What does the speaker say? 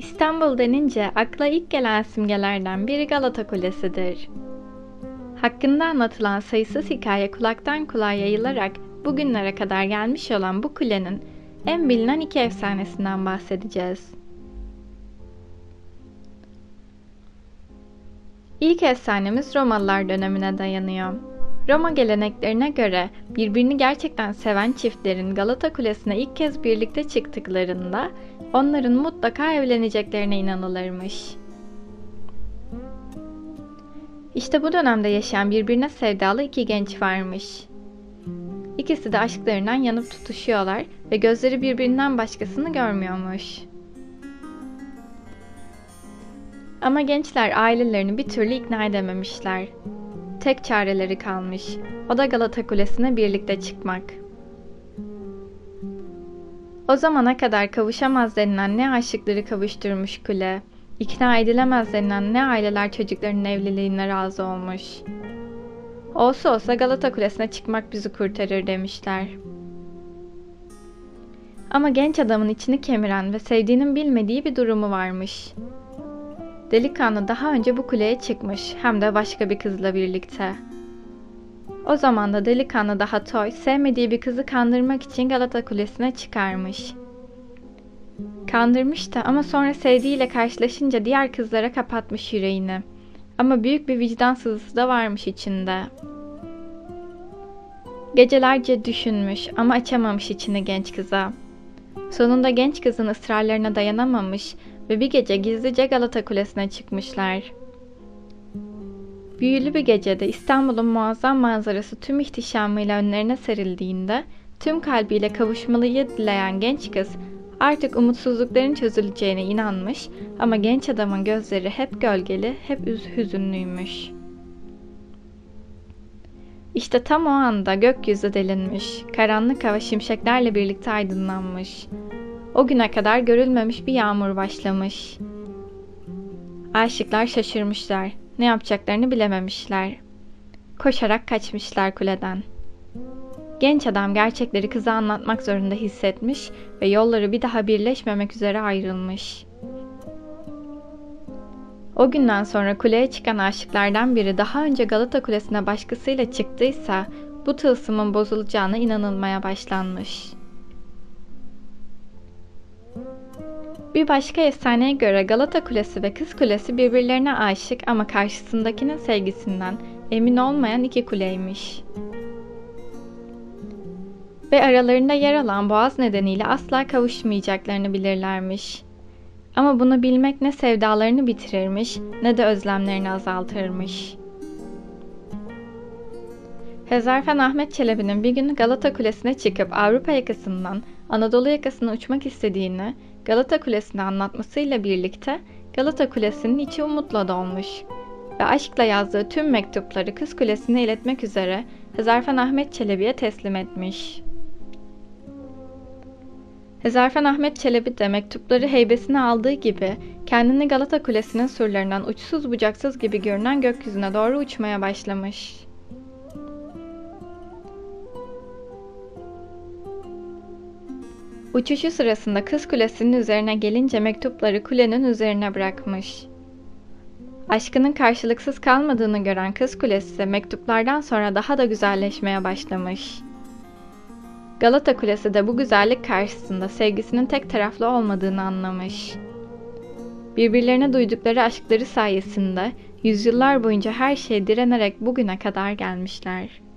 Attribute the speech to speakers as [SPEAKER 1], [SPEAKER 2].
[SPEAKER 1] İstanbul denince akla ilk gelen simgelerden biri Galata Kulesi'dir. Hakkında anlatılan sayısız hikaye kulaktan kulağa yayılarak bugünlere kadar gelmiş olan bu kulenin en bilinen iki efsanesinden bahsedeceğiz. İlk efsanemiz Romalılar dönemine dayanıyor. Roma geleneklerine göre birbirini gerçekten seven çiftlerin Galata Kulesi'ne ilk kez birlikte çıktıklarında onların mutlaka evleneceklerine inanılırmış. İşte bu dönemde yaşayan birbirine sevdalı iki genç varmış. İkisi de aşklarından yanıp tutuşuyorlar ve gözleri birbirinden başkasını görmüyormuş. Ama gençler ailelerini bir türlü ikna edememişler. Tek çareleri kalmış. O da Galata Kulesi'ne birlikte çıkmak. O zamana kadar kavuşamaz denilen ne aşıkları kavuşturmuş kule, ikna edilemez denilen ne aileler çocuklarının evliliğine razı olmuş. Olsa olsa Galata Kulesi'ne çıkmak bizi kurtarır demişler. Ama genç adamın içini kemiren ve sevdiğinin bilmediği bir durumu varmış. Delikanlı daha önce bu kuleye çıkmış hem de başka bir kızla birlikte. O zaman da delikanlı daha toy, sevmediği bir kızı kandırmak için Galata Kulesi'ne çıkarmış. Kandırmış da ama sonra sevdiğiyle karşılaşınca diğer kızlara kapatmış yüreğini. Ama büyük bir vicdan sızısı da varmış içinde. Gecelerce düşünmüş ama açamamış içini genç kıza. Sonunda genç kızın ısrarlarına dayanamamış ve bir gece gizlice Galata Kulesi'ne çıkmışlar. Büyülü bir gecede İstanbul'un muazzam manzarası tüm ihtişamıyla önlerine serildiğinde tüm kalbiyle kavuşmalıyı dileyen genç kız artık umutsuzlukların çözüleceğine inanmış ama genç adamın gözleri hep gölgeli, hep hüzünlüymüş. İşte tam o anda gökyüzü delinmiş, karanlık hava şimşeklerle birlikte aydınlanmış. O güne kadar görülmemiş bir yağmur başlamış. Aşıklar şaşırmışlar. Ne yapacaklarını bilememişler. Koşarak kaçmışlar kuleden. Genç adam gerçekleri kıza anlatmak zorunda hissetmiş ve yolları bir daha birleşmemek üzere ayrılmış. O günden sonra kuleye çıkan aşıklardan biri daha önce Galata Kulesi'ne başkasıyla çıktıysa bu tılsımın bozulacağına inanılmaya başlanmış.'' Bir başka efsaneye göre Galata Kulesi ve Kız Kulesi birbirlerine aşık ama karşısındakinin sevgisinden emin olmayan iki kuleymiş. Ve aralarında yer alan boğaz nedeniyle asla kavuşmayacaklarını bilirlermiş. Ama bunu bilmek ne sevdalarını bitirirmiş ne de özlemlerini azaltırmış. Hezarfen Ahmet Çelebi'nin bir gün Galata Kulesi'ne çıkıp Avrupa yakasından Anadolu yakasına uçmak istediğini Galata Kulesi'ni anlatmasıyla birlikte Galata Kulesi'nin içi umutla dolmuş ve aşkla yazdığı tüm mektupları Kız Kulesi'ne iletmek üzere Hezarfen Ahmet Çelebi'ye teslim etmiş. Hezarfen Ahmet Çelebi de mektupları heybesine aldığı gibi kendini Galata Kulesi'nin surlarından uçsuz bucaksız gibi görünen gökyüzüne doğru uçmaya başlamış. Uçuşu sırasında Kız Kulesi'nin üzerine gelince mektupları kulenin üzerine bırakmış. Aşkının karşılıksız kalmadığını gören Kız Kulesi mektuplardan sonra daha da güzelleşmeye başlamış. Galata Kulesi de bu güzellik karşısında sevgisinin tek taraflı olmadığını anlamış. Birbirlerine duydukları aşkları sayesinde yüzyıllar boyunca her şeye direnerek bugüne kadar gelmişler.''